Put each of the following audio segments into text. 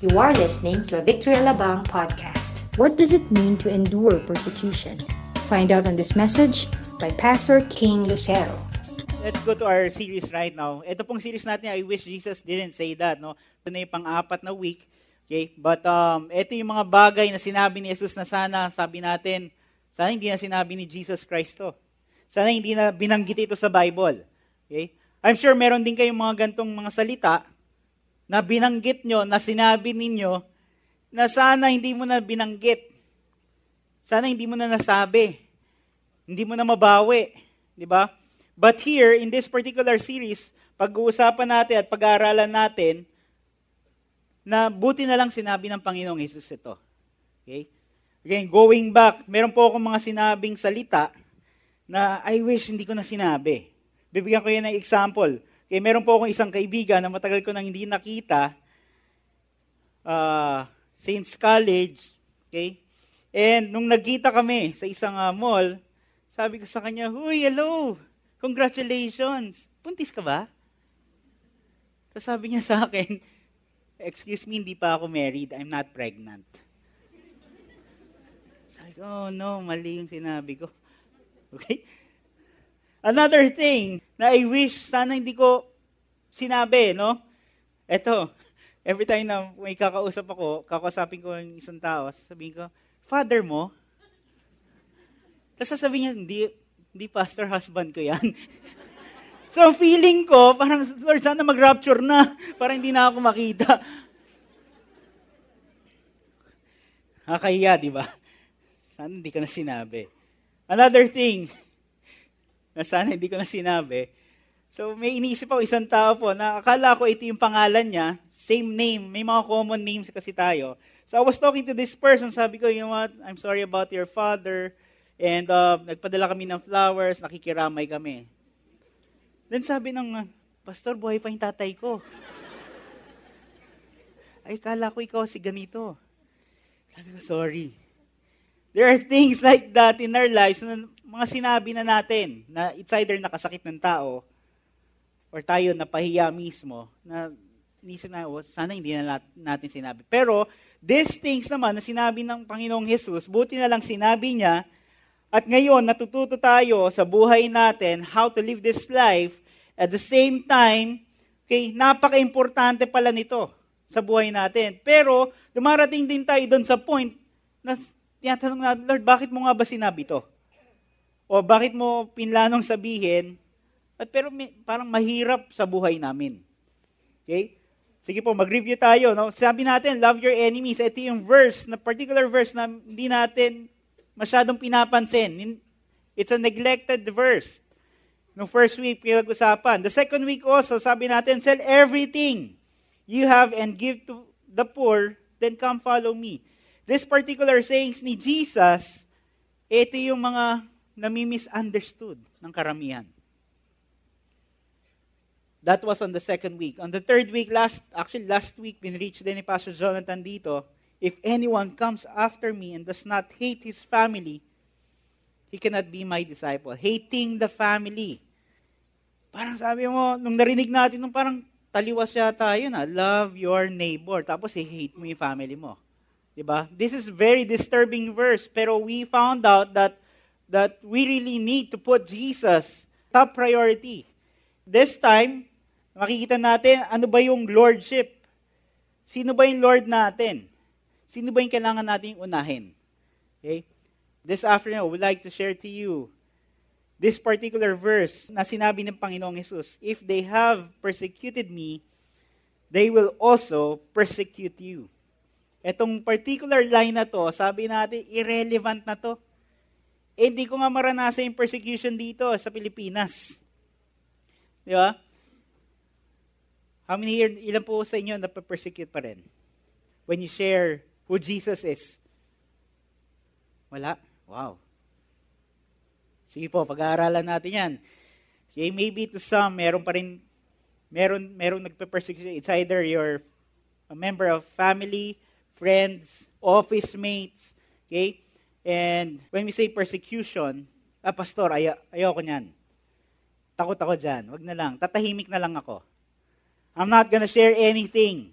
You are listening to a Victory Alabang podcast. What does it mean to endure persecution? Find out on this message by Pastor King Lucero. Let's go to our series right now. Ito pong series natin, I wish Jesus didn't say that. No? Ito na yung pang-apat na week. Okay? But um, ito yung mga bagay na sinabi ni Jesus na sana, sabi natin, sana hindi na sinabi ni Jesus Christ to. Sana hindi na binanggit ito sa Bible. Okay? I'm sure meron din kayong mga gantong mga salita na binanggit nyo, na sinabi ninyo, na sana hindi mo na binanggit. Sana hindi mo na nasabi. Hindi mo na mabawi. Di ba? But here, in this particular series, pag-uusapan natin at pag-aaralan natin, na buti na lang sinabi ng Panginoong Jesus ito. Okay? Again, going back, meron po akong mga sinabing salita na I wish hindi ko na sinabi. Bibigyan ko yan ng example. Okay, meron po akong isang kaibigan na matagal ko nang hindi nakita uh, since college. Okay? And nung nagkita kami sa isang uh, mall, sabi ko sa kanya, Huy, hello! Congratulations! Puntis ka ba? Tapos sabi niya sa akin, excuse me, hindi pa ako married. I'm not pregnant. Sabi ko, oh no, mali yung sinabi ko. Okay? Another thing na I wish sana hindi ko sinabi, no? Ito, every time na may kakausap ako, kakausapin ko yung isang tao, sasabihin ko, father mo? Tapos sasabihin niya, hindi, hindi pastor husband ko yan. so feeling ko, parang, Lord, sana mag-rapture na, para hindi na ako makita. Nakakahiya, di ba? Sana hindi ko na sinabi. Another thing, na sana hindi ko na sinabi. So may iniisip ako isang tao po na akala ko ito yung pangalan niya, same name, may mga common names kasi tayo. So I was talking to this person, sabi ko, you know what, I'm sorry about your father, and uh, nagpadala kami ng flowers, nakikiramay kami. Then sabi ng, Pastor, buhay pa yung tatay ko. Ay, kala ko ikaw si ganito. Sabi ko, sorry. There are things like that in our lives na mga sinabi na natin na it's either nakasakit ng tao or tayo napahiya mismo na inisip na, oh, sana hindi na natin sinabi. Pero, these things naman na sinabi ng Panginoong Jesus, buti na lang sinabi niya, at ngayon natututo tayo sa buhay natin how to live this life at the same time, okay, napaka-importante pala nito sa buhay natin. Pero, dumarating din tayo doon sa point na tinatanong natin, Lord, bakit mo nga ba sinabi to? O bakit mo pinlanong sabihin, at pero may, parang mahirap sa buhay namin. Okay? Sige po, mag-review tayo. No? Sabi natin, love your enemies. Ito yung verse, na particular verse na hindi natin masyadong pinapansin. It's a neglected verse. No first week, pinag-usapan. The second week also, sabi natin, sell everything you have and give to the poor, then come follow me. This particular sayings ni Jesus, ito yung mga nami-misunderstood ng karamihan. That was on the second week. On the third week, last actually last week, pinreach din ni Pastor Jonathan dito, if anyone comes after me and does not hate his family, he cannot be my disciple. Hating the family. Parang sabi mo, nung narinig natin, nung parang taliwas yata yun, ah, love your neighbor. Tapos, i-hate mo yung family mo. Diba? This is very disturbing verse, pero we found out that that we really need to put Jesus top priority. This time, makikita natin ano ba yung lordship. Sino ba yung Lord natin? Sino ba yung kailangan nating unahin? Okay? This afternoon, would like to share to you this particular verse na sinabi ng Panginoong Jesus, If they have persecuted me, they will also persecute you. Etong particular line na to, sabi natin, irrelevant na to. Eh, hindi ko nga maranasan yung persecution dito sa Pilipinas. Di ba? How many years, ilan po sa inyo napapersecute pa rin? When you share who Jesus is. Wala? Wow. Sige po, pag-aaralan natin yan. Okay, maybe to some, meron pa rin, meron, meron nagpe-persecute. It's either you're a member of family, friends, office mates, okay? And when we say persecution, ah, pastor, ayaw, ayoko niyan. Takot ako dyan. Wag na lang. Tatahimik na lang ako. I'm not gonna share anything.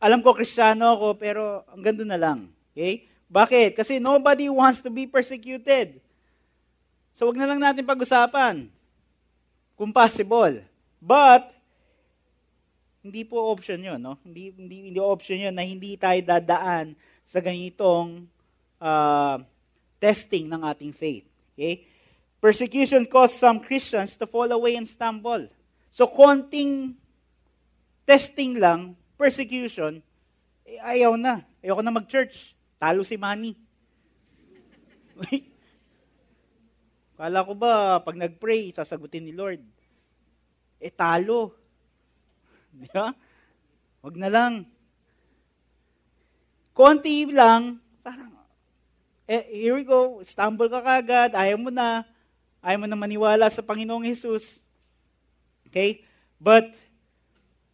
Alam ko kristyano ako, pero ang ganda na lang. Okay? Bakit? Kasi nobody wants to be persecuted. So wag na lang natin pag-usapan. Kung possible. But, hindi po option yun. No? Hindi, hindi, hindi option yun na hindi tayo dadaan sa ganitong uh, testing ng ating faith. Okay? Persecution caused some Christians to fall away and stumble. So, konting testing lang, persecution, eh, ayaw na. Ayoko na mag-church. Talo si Manny. Kala ko ba, pag nag-pray, sasagutin ni Lord. Eh, talo. Di ba? Huwag na lang. Konti lang, parang, eh, here we go, stumble ka kagad, ayaw mo na, ayaw mo na maniwala sa Panginoong Jesus. Okay? But,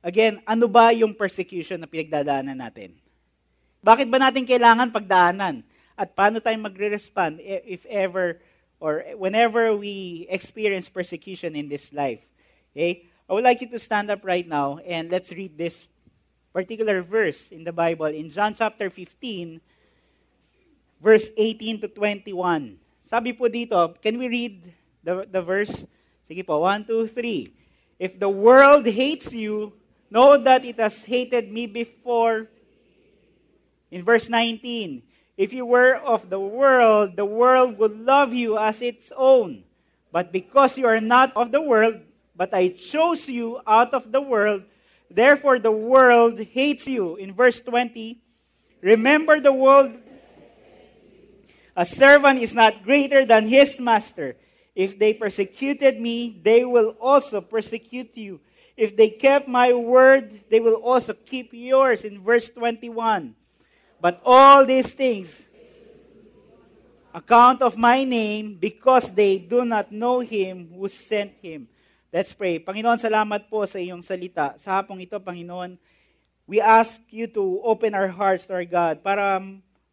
again, ano ba yung persecution na pinagdadaanan natin? Bakit ba natin kailangan pagdaanan? At paano tayo magre-respond if ever or whenever we experience persecution in this life? Okay? I would like you to stand up right now and let's read this particular verse in the Bible in John chapter 15, verse 18 to 21. Sabi po dito, can we read the, the verse? Sige po, 1, 2, 3. If the world hates you, know that it has hated me before. In verse 19, if you were of the world, the world would love you as its own. But because you are not of the world, but I chose you out of the world, therefore the world hates you. In verse 20, remember the world. A servant is not greater than his master. If they persecuted me, they will also persecute you. If they kept my word, they will also keep yours. In verse 21. But all these things, account of my name, because they do not know him who sent him. Let's pray. Panginoon, salamat po sa iyong salita. Sa hapong ito, Panginoon, we ask you to open our hearts, Lord God, para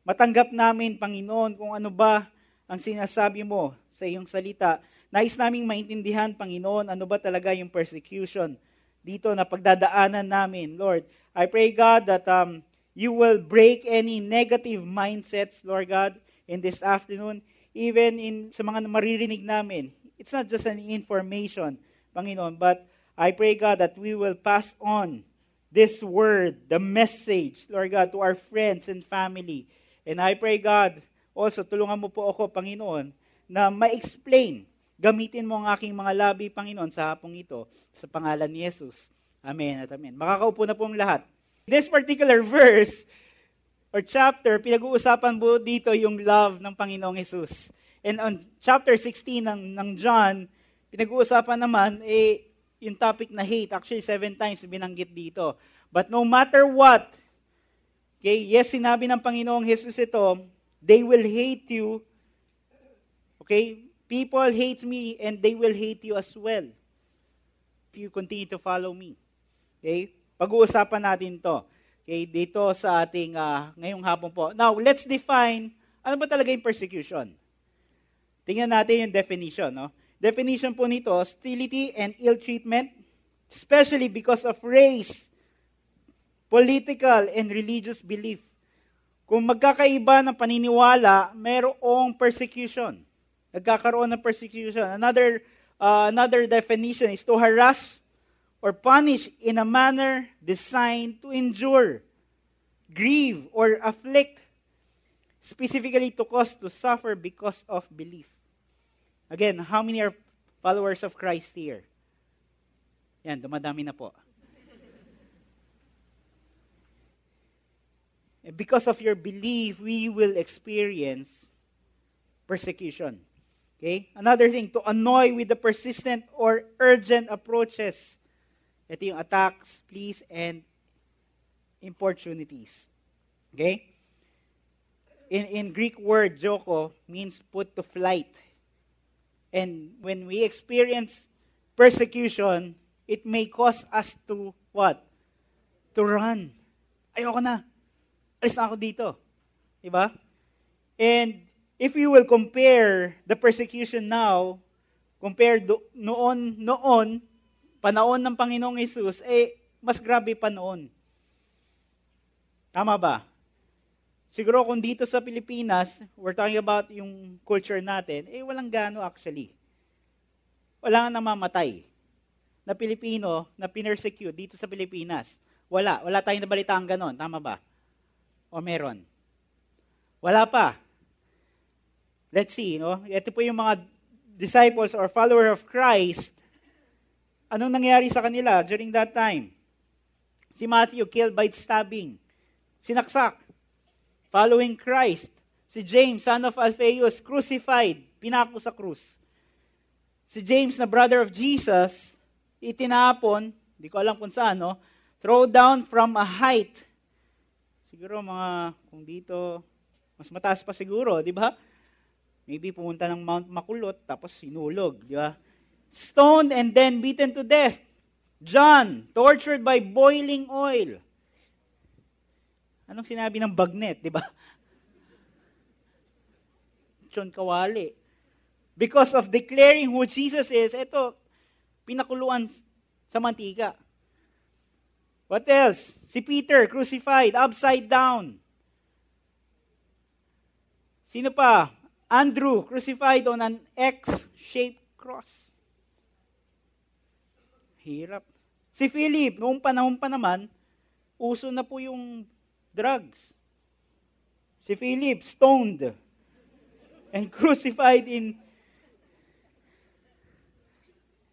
matanggap namin, Panginoon, kung ano ba ang sinasabi mo sa iyong salita. Nais naming maintindihan, Panginoon, ano ba talaga yung persecution dito na pagdadaanan namin, Lord. I pray, God, that um, you will break any negative mindsets, Lord God, in this afternoon, even in sa mga maririnig namin. It's not just an information, Panginoon, but I pray, God, that we will pass on this word, the message, Lord God, to our friends and family. And I pray, God, also tulungan mo po ako, Panginoon, na ma-explain. Gamitin mo ang aking mga labi, Panginoon, sa hapong ito, sa pangalan ni Jesus. Amen at amen. Makakaupo na po ang lahat. This particular verse or chapter, pinag-uusapan po dito yung love ng Panginoong Jesus. And on chapter 16 ng, ng John, pinag-uusapan naman, eh, yung topic na hate. Actually, seven times binanggit dito. But no matter what, okay, yes, sinabi ng Panginoong Jesus ito, they will hate you Okay? People hate me and they will hate you as well if you continue to follow me. Okay? Pag-uusapan natin to. Okay, dito sa ating uh, ngayong hapon po. Now, let's define ano ba talaga yung persecution. Tingnan natin yung definition. No? Definition po nito, hostility and ill treatment, especially because of race, political, and religious belief. Kung magkakaiba ng paniniwala, mayroong persecution nagkakaroon ng persecution. Another, uh, another definition is to harass or punish in a manner designed to injure, grieve, or afflict, specifically to cause to suffer because of belief. Again, how many are followers of Christ here? Yan, dumadami na po. Because of your belief, we will experience persecution. Okay? Another thing, to annoy with the persistent or urgent approaches. Ito yung attacks, pleas, and importunities. Okay? In, in Greek word, joko, means put to flight. And when we experience persecution, it may cause us to what? To run. Ayoko na. Alis na ako dito. Diba? And if you will compare the persecution now, compared do, noon, noon, panahon ng Panginoong Yesus, eh, mas grabe pa noon. Tama ba? Siguro kung dito sa Pilipinas, we're talking about yung culture natin, eh walang gano actually. Wala nga namamatay na Pilipino na pinersecute dito sa Pilipinas. Wala. Wala tayong nabalitaan ganon. Tama ba? O meron? Wala pa. Let's see, no? Ito po yung mga disciples or follower of Christ. Anong nangyari sa kanila during that time? Si Matthew killed by stabbing. Sinaksak following Christ. Si James, son of Alphaeus, crucified, pinako sa krus. Si James na brother of Jesus, itinapon, hindi ko alam kung saan, no? throw down from a height. Siguro mga, kung dito, mas mataas pa siguro, di ba? Maybe pumunta ng Mount Makulot, tapos sinulog, di ba? Stoned and then beaten to death. John, tortured by boiling oil. Anong sinabi ng bagnet, di ba? John Kawali. Because of declaring who Jesus is, ito, pinakuluan sa mantika. What else? Si Peter, crucified, upside down. Sino pa? Andrew, crucified on an X-shaped cross. Hirap. Si Philip, noong panahon pa naman, uso na po yung drugs. Si Philip, stoned and crucified in...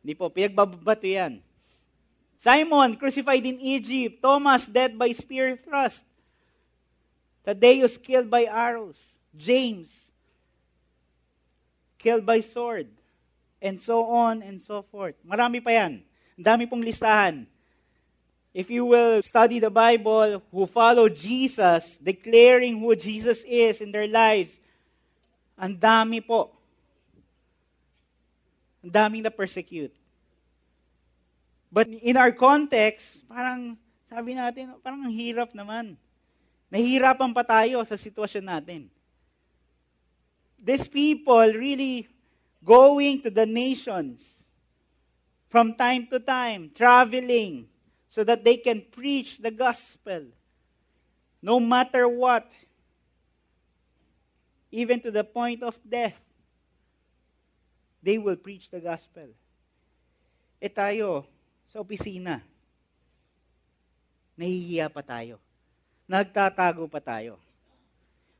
Hindi po, pinagbabato yan. Simon, crucified in Egypt. Thomas, dead by spear thrust. Thaddeus, killed by arrows. James, killed by sword. And so on and so forth. Marami pa yan. Ang dami pong listahan if you will study the Bible, who follow Jesus, declaring who Jesus is in their lives, ang dami po. Ang daming na persecute. But in our context, parang sabi natin, parang ang hirap naman. Nahihirapan pa tayo sa sitwasyon natin. These people really going to the nations from time to time, traveling, so that they can preach the gospel no matter what, even to the point of death. They will preach the gospel. E tayo, sa opisina, nahihiya pa tayo. Nagtatago pa tayo.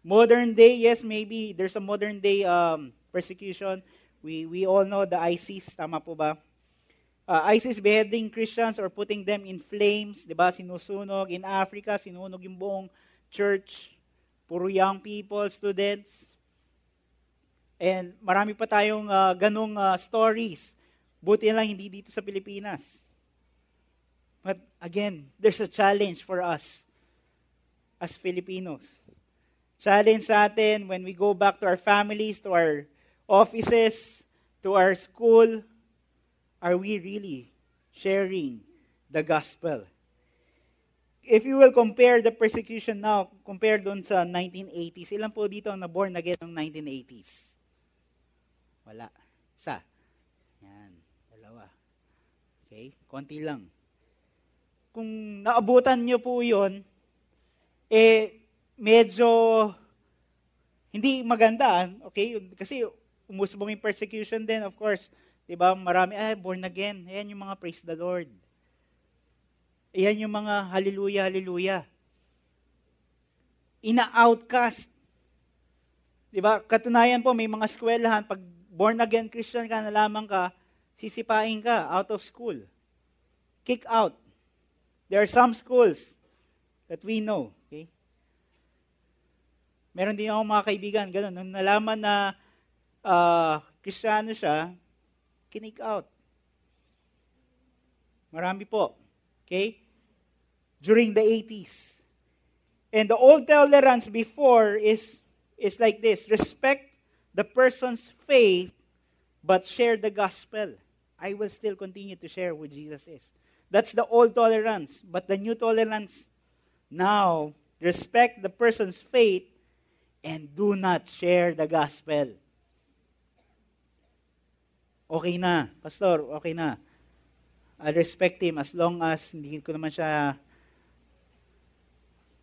Modern day, yes, maybe there's a modern day um, persecution. We, we all know the ISIS, tama po ba? uh, ISIS beheading Christians or putting them in flames, 'di ba? Sinusunog in Africa, sinunog yung buong church, puro young people, students. And marami pa tayong uh, ganong uh, stories. Buti lang hindi dito sa Pilipinas. But again, there's a challenge for us as Filipinos. Challenge sa atin when we go back to our families, to our offices, to our school, are we really sharing the gospel? If you will compare the persecution now, compare doon sa 1980s, ilan po dito ang na-born again ng 1980s? Wala. Isa. Yan. Dalawa. Okay? Konti lang. Kung naabutan nyo po yon eh, medyo hindi maganda. Okay? Kasi umusbong yung persecution din, of course. Diba? Marami, ay, born again. Ayan yung mga praise the Lord. Ayan yung mga hallelujah, hallelujah. Ina-outcast. Diba? Katunayan po, may mga eskwelahan, pag born again Christian ka na lamang ka, sisipain ka out of school. Kick out. There are some schools that we know. Okay? Meron din ako mga kaibigan, ganun. Nung nalaman na uh, Kristiyano siya, kinik out. Marami po. Okay? During the 80s. And the old tolerance before is, is like this. Respect the person's faith, but share the gospel. I will still continue to share who Jesus is. That's the old tolerance. But the new tolerance now, respect the person's faith and do not share the gospel okay na. Pastor, okay na. I'll respect him as long as hindi ko naman siya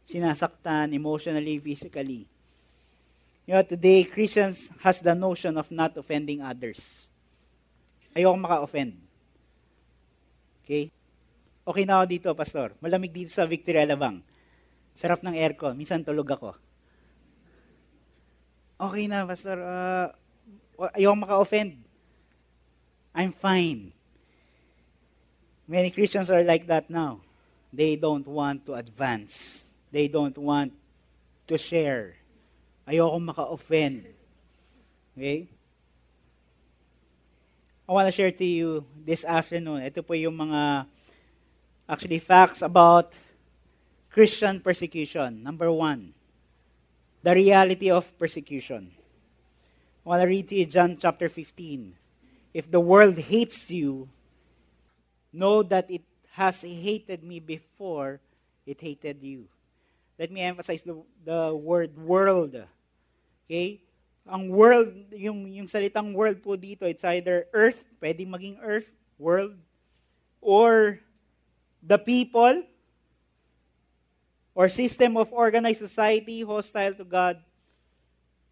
sinasaktan emotionally, physically. You know, today, Christians has the notion of not offending others. Ayoko maka-offend. Okay? Okay na ako dito, Pastor. Malamig dito sa Victory Alabang. Sarap ng aircon. Minsan tulog ako. Okay na, Pastor. Uh, ayoko maka-offend. I'm fine. Many Christians are like that now. They don't want to advance. They don't want to share. Ayoko maka-offend. Okay? I want to share to you this afternoon. Ito po yung mga actually facts about Christian persecution. Number one, the reality of persecution. I want to read to you John chapter 15. If the world hates you, Know that it has hated me before it hated you. Let me emphasize the, the word world. Okay? Ang world, yung, yung salitang world po dito, it's either earth, pwede maging earth, world, or the people, or system of organized society hostile to God,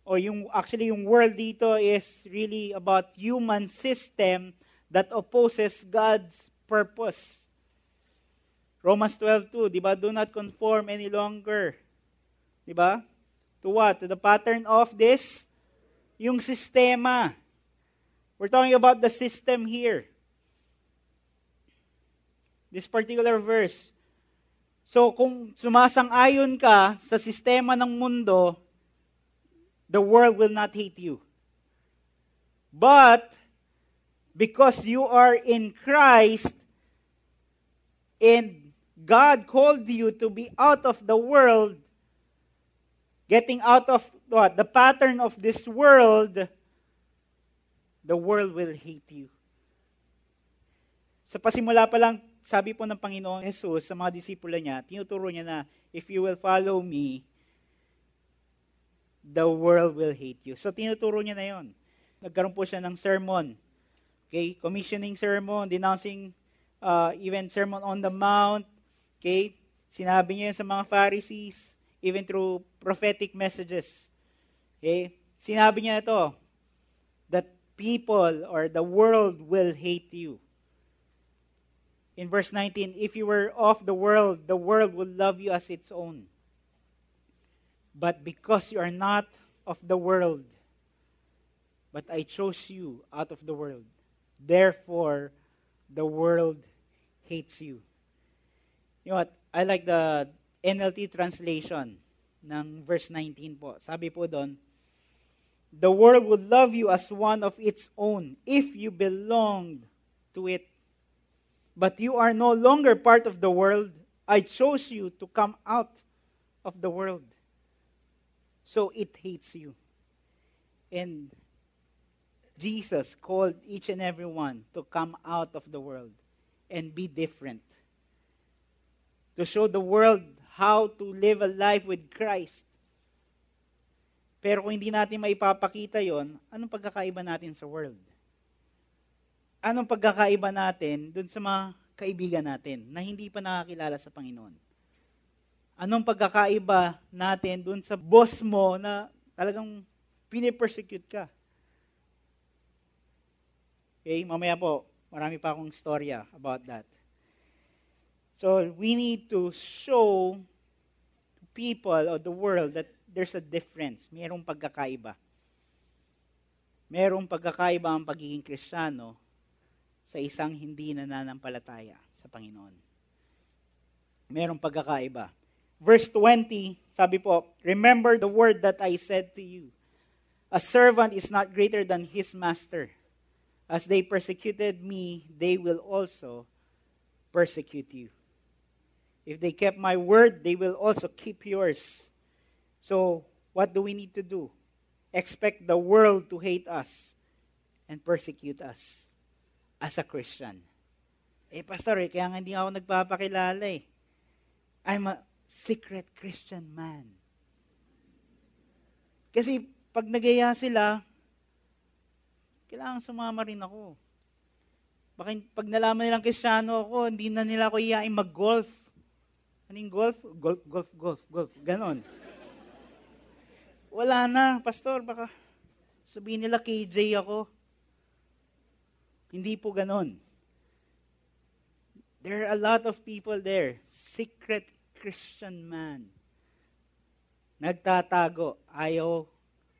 or yung actually yung world dito is really about human system that opposes God's purpose. Romans 12:2, 'di ba? Do not conform any longer. 'Di ba? To what? To the pattern of this yung sistema. We're talking about the system here. This particular verse. So kung sumasang-ayon ka sa sistema ng mundo, the world will not hate you. But because you are in Christ and God called you to be out of the world, getting out of what? The pattern of this world, the world will hate you. Sa pasimula pa lang, sabi po ng Panginoong Jesus sa mga disipulo niya, tinuturo niya na, if you will follow me, the world will hate you. So tinuturo niya na yon. Nagkaroon po siya ng sermon Okay, commissioning sermon, denouncing uh, even sermon on the mount. Okay, sinabi niya sa mga Pharisees, even through prophetic messages. Okay, sinabi niya ito, that people or the world will hate you. In verse 19, if you were of the world, the world will love you as its own. But because you are not of the world, but I chose you out of the world, Therefore, the world hates you. You know what? I like the NLT translation ng verse 19 po. Sabi po doon, The world would love you as one of its own if you belonged to it. But you are no longer part of the world. I chose you to come out of the world. So it hates you. And Jesus called each and every one to come out of the world and be different. To show the world how to live a life with Christ. Pero kung hindi natin maipapakita yon, anong pagkakaiba natin sa world? Anong pagkakaiba natin dun sa mga kaibigan natin na hindi pa nakakilala sa Panginoon? Anong pagkakaiba natin dun sa boss mo na talagang pinipersecute ka? Okay, mamaya po, marami pa akong storya about that. So, we need to show people of the world that there's a difference. Mayroong pagkakaiba. Mayroong pagkakaiba ang pagiging kristyano sa isang hindi nananampalataya sa Panginoon. Mayroong pagkakaiba. Verse 20, sabi po, Remember the word that I said to you. A servant is not greater than his master. As they persecuted me, they will also persecute you. If they kept my word, they will also keep yours. So, what do we need to do? Expect the world to hate us and persecute us as a Christian. Eh, Pastor, eh, kaya nga hindi ako nagpapakilala eh. I'm a secret Christian man. Kasi pag nagaya sila, kailangan sumama rin ako. Baka pag nalaman nilang kristyano ako, hindi na nila ako iyain mag-golf. Anong golf? Golf, golf, golf, golf. Ganon. Wala na, pastor, baka sabihin nila KJ ako. Hindi po ganon. There are a lot of people there. Secret Christian man. Nagtatago. Ayaw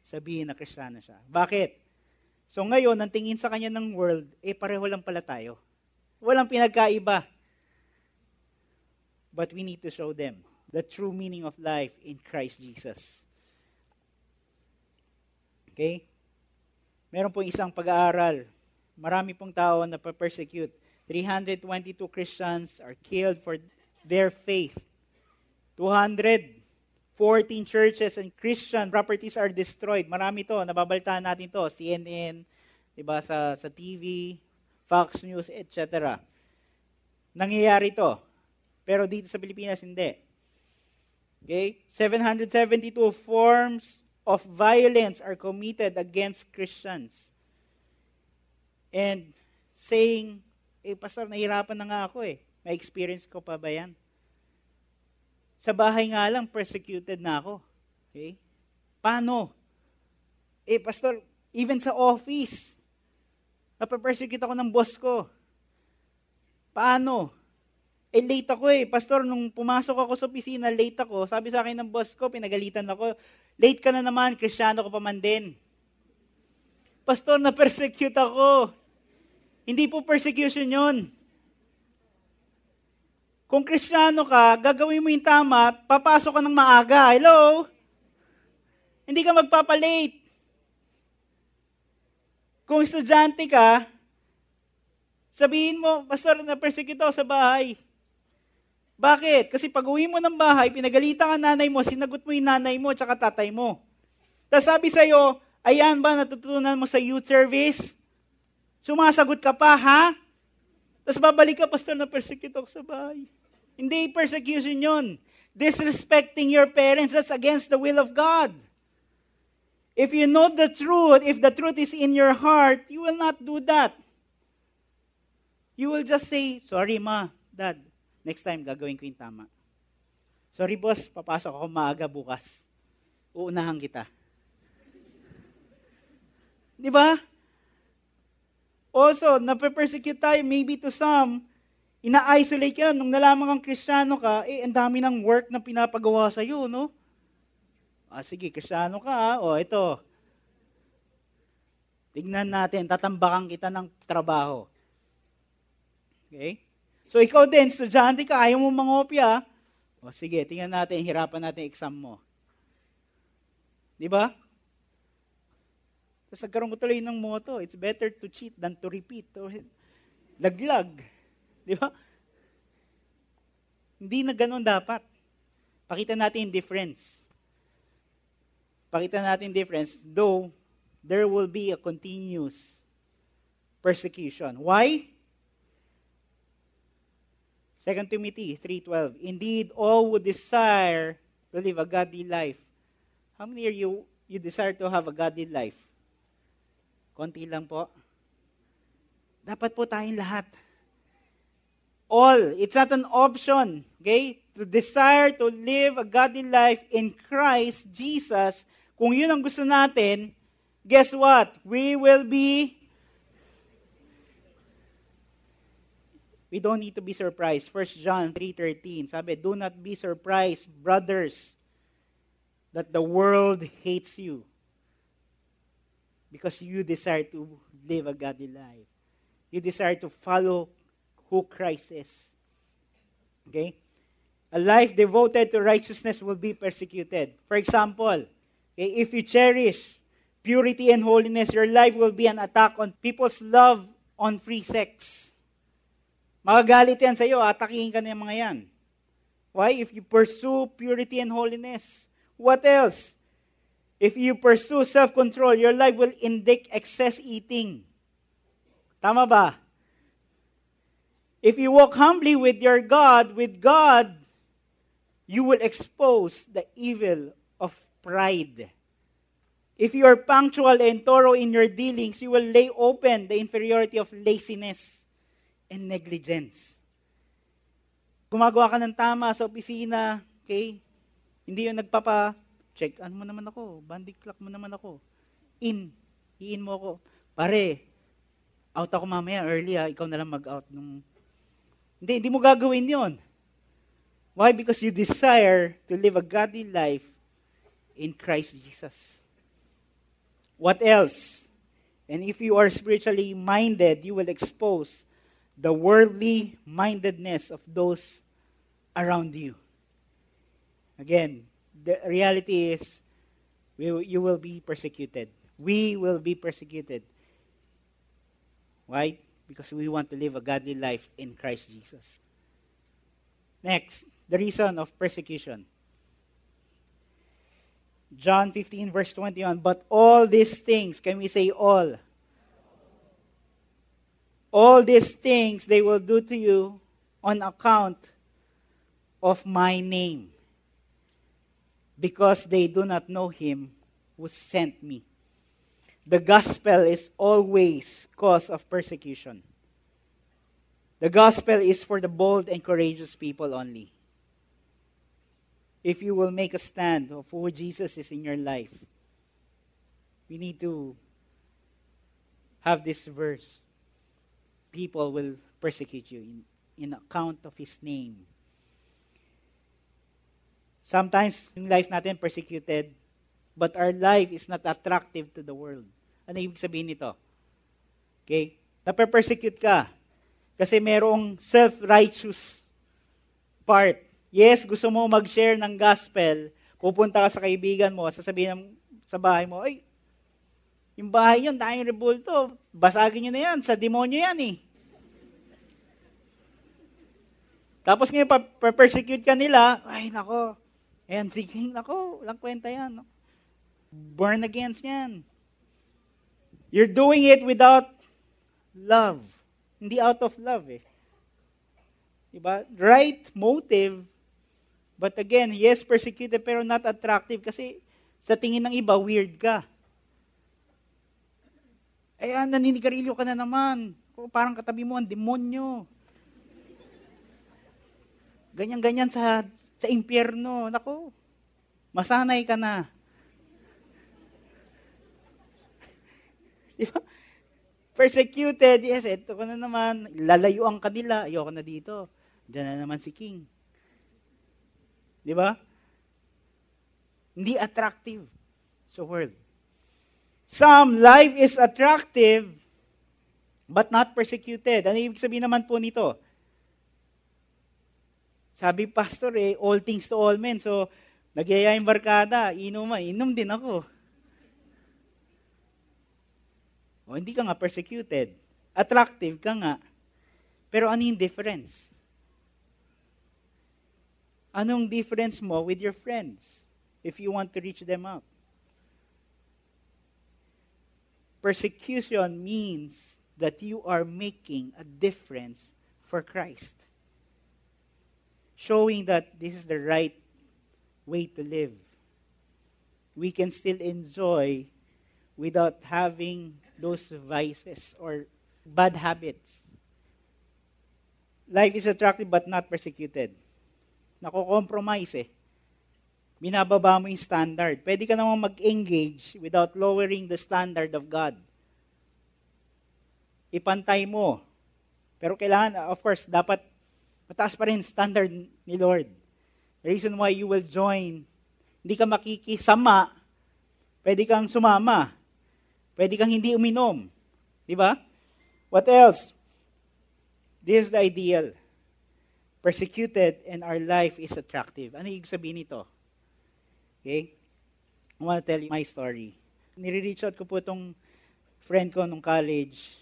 sabihin na Kristiyano siya. Bakit? So ngayon, ang tingin sa kanya ng world, eh pareho lang pala tayo. Walang pinagkaiba. But we need to show them the true meaning of life in Christ Jesus. Okay? Meron pong isang pag-aaral. Marami pong tao na pa-persecute. 322 Christians are killed for their faith. 214 churches and Christian properties are destroyed. Marami to, nababaltaan natin to. CNN, diba, sa, sa TV, Fox News, etc. Nangyayari to. Pero dito sa Pilipinas, hindi. Okay? 772 forms of violence are committed against Christians. And saying, eh, Pastor, nahirapan na nga ako eh. May experience ko pa ba yan? Sa bahay nga lang, persecuted na ako. Okay? Paano? Eh, Pastor, even sa office, napapersecute ako ng boss ko. Paano? Eh, late ako eh. Pastor, nung pumasok ako sa opisina, late ako. Sabi sa akin ng boss ko, pinagalitan ako. Late ka na naman, kristyano ko pa man din. Pastor, na-persecute ako. Hindi po persecution yon. Kung kristyano ka, gagawin mo yung tama, papasok ka ng maaga. Hello? Hindi ka magpapalate. Kung estudyante ka, sabihin mo, Pastor, na-persecute sa bahay. Bakit? Kasi pag uwi mo ng bahay, pinagalitan ka nanay mo, sinagot mo yung nanay mo at tatay mo. Tapos sabi sa'yo, ayan ba natutunan mo sa youth service? Sumasagot ka pa, ha? Tapos babalik ka, pastor, na persecute ako sa bahay. Hindi persecution yon. Disrespecting your parents, that's against the will of God. If you know the truth, if the truth is in your heart, you will not do that. You will just say, sorry ma, dad, Next time, gagawin ko yung tama. Sorry boss, papasok ako maaga bukas. Uunahan kita. Di ba? Also, nape-persecute tayo, maybe to some, ina-isolate ka, nung nalaman kang kristyano ka, eh, ang dami ng work na pinapagawa sa iyo, no? Ah, sige, kristyano ka, ha? o ito. Tignan natin, tatambakan kita ng trabaho. Okay? So ikaw din, estudyante ka, ayaw mo mangopya. O sige, tingnan natin, hirapan natin exam mo. Di ba? Tapos nagkaroon ko tuloy ng motto, it's better to cheat than to repeat. O, laglag. Di ba? Hindi na ganun dapat. Pakita natin difference. Pakita natin difference, though there will be a continuous persecution. Why? 2 Timothy 3.12, Indeed, all would desire to live a godly life. How many of you, you desire to have a godly life? Konti lang po. Dapat po tayong lahat. All. It's not an option. Okay? To desire to live a godly life in Christ Jesus. Kung yun ang gusto natin, guess what? We will be we don't need to be surprised. 1 John 3.13, sabi, Do not be surprised, brothers, that the world hates you because you desire to live a godly life. You desire to follow who Christ is. Okay? A life devoted to righteousness will be persecuted. For example, okay, if you cherish purity and holiness, your life will be an attack on people's love on free sex. Magagalit yan sa iyo, atakihin ka yung mga yan. Why? If you pursue purity and holiness. What else? If you pursue self-control, your life will indict excess eating. Tama ba? If you walk humbly with your God, with God, you will expose the evil of pride. If you are punctual and thorough in your dealings, you will lay open the inferiority of laziness and negligence. Gumagawa ka ng tama sa opisina, okay? Hindi yung nagpapa, check, ano mo naman ako, bandik clock mo naman ako. In, iin mo ako. Pare, out ako mamaya early ha, ikaw na lang mag-out nung... Hindi, hindi mo gagawin yon. Why? Because you desire to live a godly life in Christ Jesus. What else? And if you are spiritually minded, you will expose the worldly mindedness of those around you. Again, the reality is we, you will be persecuted. We will be persecuted. Why? Because we want to live a godly life in Christ Jesus. Next, the reason of persecution. John 15, verse 21. But all these things, can we say all? All these things they will do to you on account of my name, because they do not know him who sent me. The gospel is always cause of persecution. The gospel is for the bold and courageous people only if you will make a stand of who Jesus is in your life, we need to have this verse. People will persecute you in, in account of His name. Sometimes, yung life natin persecuted, but our life is not attractive to the world. Ano ibig sabihin nito? Okay? Nape-persecute ka kasi merong self-righteous part Yes, gusto mo mag-share ng gospel, pupunta ka sa kaibigan mo, sasabihin sa bahay mo, ay, yung bahay yun, tayong rebulto, basagin nyo na yan, sa demonyo yan eh. Tapos ngayon, pa-persecute ka nila, ay nako, ayan, sige, nako, walang kwenta yan. No? Born against yan. You're doing it without love. Hindi out of love eh. Diba? Right motive But again, yes, persecuted pero not attractive kasi sa tingin ng iba, weird ka. Ayan, naninigarilyo ka na naman. Parang katabi mo ang demonyo. Ganyan-ganyan sa, sa impyerno. Nako, masanay ka na. Di ba? Persecuted, yes, ito ka na naman. Lalayuan ka nila. Ayoko na dito. Diyan na naman si King. Di ba? Hindi attractive sa world. Some life is attractive but not persecuted. Ano ibig sabihin naman po nito? Sabi pastor eh, all things to all men. So, nagyaya yung barkada, inom ma, inom din ako. O, hindi ka nga persecuted. Attractive ka nga. Pero ano yung difference? Anong difference mo with your friends if you want to reach them out? Persecution means that you are making a difference for Christ. Showing that this is the right way to live. We can still enjoy without having those vices or bad habits. Life is attractive but not persecuted nako-compromise eh. Binababa mo yung standard. Pwede ka namang mag-engage without lowering the standard of God. Ipantay mo. Pero kailangan, of course, dapat mataas pa rin standard ni Lord. The reason why you will join, hindi ka makikisama, pwede kang sumama. Pwede kang hindi uminom. Di ba? What else? This is the ideal persecuted and our life is attractive. Ano ibig sabihin nito? Okay? I want to tell you my story. Nire-reach out ko po itong friend ko nung college.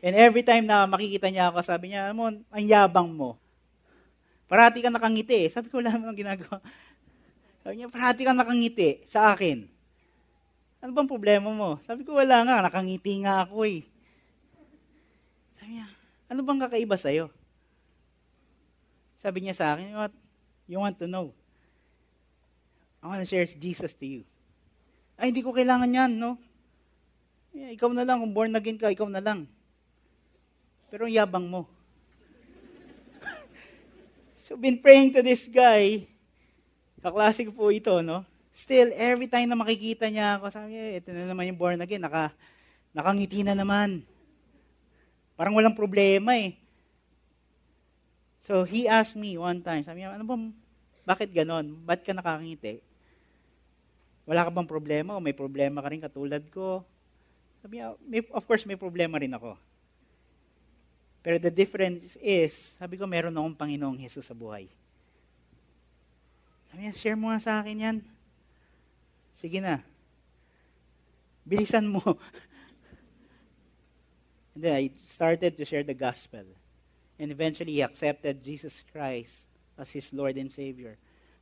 And every time na makikita niya ako, sabi niya, mo, ang yabang mo. Parati ka nakangiti. Eh. Sabi ko, wala naman ginagawa. Sabi niya, parati ka nakangiti sa akin. Ano bang problema mo? Sabi ko, wala nga, nakangiti nga ako eh. Sabi niya, ano bang kakaiba sa'yo? Sabi niya sa akin, what you want to know? I want to share Jesus to you. Ay, hindi ko kailangan yan, no? Ikaw na lang, kung born again ka, ikaw na lang. Pero ang yabang mo. So, been praying to this guy. Kaklase ko po ito, no? Still, every time na makikita niya ako, sabi niya, ito na naman yung born again, naka, nakangiti na naman. Parang walang problema eh. So, he asked me one time, sabi niya, ano ba, bakit ganon? Ba't ka nakangiti? Wala ka bang problema o may problema ka rin katulad ko? Sabi niya, may, of course, may problema rin ako. Pero the difference is, sabi ko, meron akong Panginoong Jesus sa buhay. Sabi niya, share mo nga sa akin yan. Sige na. Bilisan mo. And then I started to share the gospel. And eventually, he accepted Jesus Christ as his Lord and Savior.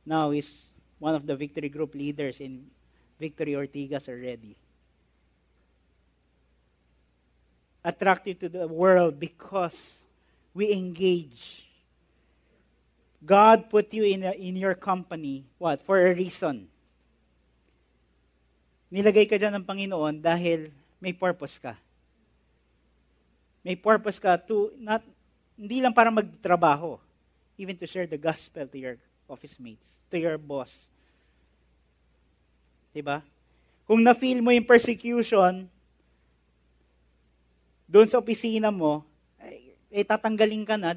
Now, he's one of the victory group leaders in Victory Ortigas already. Attractive to the world because we engage. God put you in, a, in your company, what? For a reason. Nilagay ka dyan ng Panginoon dahil may purpose ka. May purpose ka to, not, hindi lang para magtrabaho, even to share the gospel to your office mates, to your boss. Diba? Kung na-feel mo yung persecution, doon sa opisina mo, eh, tatanggalin ka na,